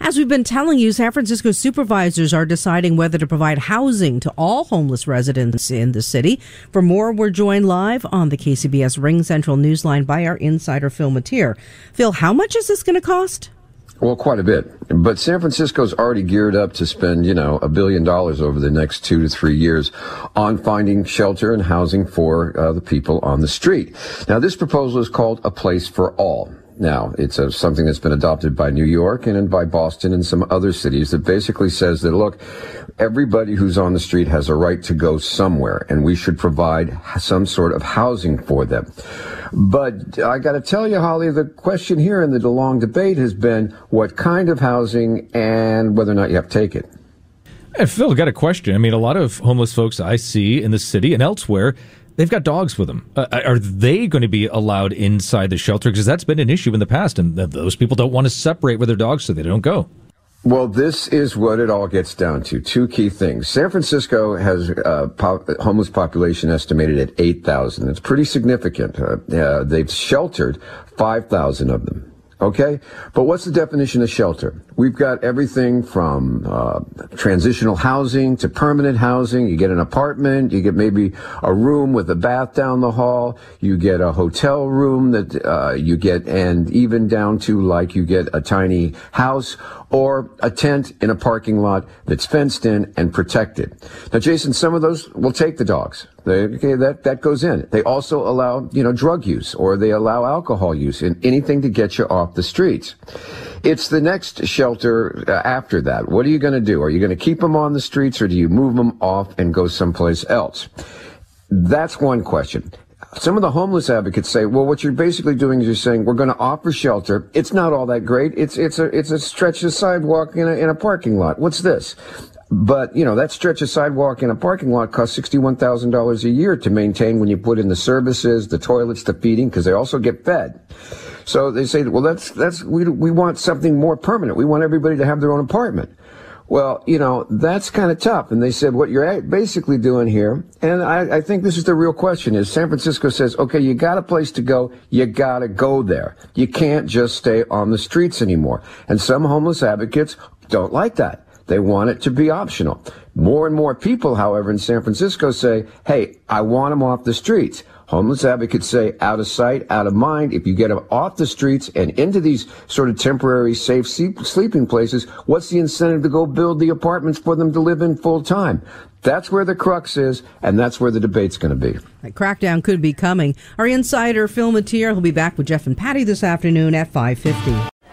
As we've been telling you, San Francisco supervisors are deciding whether to provide housing to all homeless residents in the city. For more, we're joined live on the KCBS RingCentral Newsline by our insider Phil Matier. Phil, how much is this going to cost? Well, quite a bit. But San Francisco's already geared up to spend, you know, a billion dollars over the next two to three years on finding shelter and housing for uh, the people on the street. Now, this proposal is called A Place for All. Now, it's a, something that's been adopted by New York and by Boston and some other cities that basically says that, look, everybody who's on the street has a right to go somewhere and we should provide some sort of housing for them. But I got to tell you, Holly, the question here in the long debate has been what kind of housing and whether or not you have to take it. Hey, Phil, got a question. I mean, a lot of homeless folks I see in the city and elsewhere They've got dogs with them. Uh, are they going to be allowed inside the shelter? Because that's been an issue in the past, and those people don't want to separate with their dogs, so they don't go. Well, this is what it all gets down to. Two key things. San Francisco has a uh, pop- homeless population estimated at 8,000. It's pretty significant. Uh, uh, they've sheltered 5,000 of them. Okay? But what's the definition of shelter? We've got everything from uh, transitional housing to permanent housing. You get an apartment, you get maybe a room with a bath down the hall, you get a hotel room that uh, you get, and even down to like you get a tiny house or a tent in a parking lot that's fenced in and protected. Now, Jason, some of those will take the dogs. They, okay, that, that goes in. They also allow, you know, drug use or they allow alcohol use and anything to get you off the streets. It's the next shelter uh, after that. What are you going to do? Are you going to keep them on the streets or do you move them off and go someplace else? That's one question. Some of the homeless advocates say, well, what you're basically doing is you're saying we're going to offer shelter. It's not all that great. It's, it's a, it's a stretch of sidewalk in a, in a parking lot. What's this? But, you know, that stretch of sidewalk in a parking lot costs $61,000 a year to maintain when you put in the services, the toilets, the feeding, because they also get fed. So they say, well, that's, that's, we, we want something more permanent. We want everybody to have their own apartment. Well, you know, that's kind of tough. And they said, what you're basically doing here, and I, I, think this is the real question, is San Francisco says, okay, you got a place to go, you gotta go there. You can't just stay on the streets anymore. And some homeless advocates don't like that. They want it to be optional. More and more people, however, in San Francisco say, hey, I want them off the streets. Homeless advocates say out of sight, out of mind. If you get them off the streets and into these sort of temporary safe sleeping places, what's the incentive to go build the apartments for them to live in full time? That's where the crux is, and that's where the debate's going to be. That crackdown could be coming. Our insider, Phil Matier, will be back with Jeff and Patty this afternoon at 550.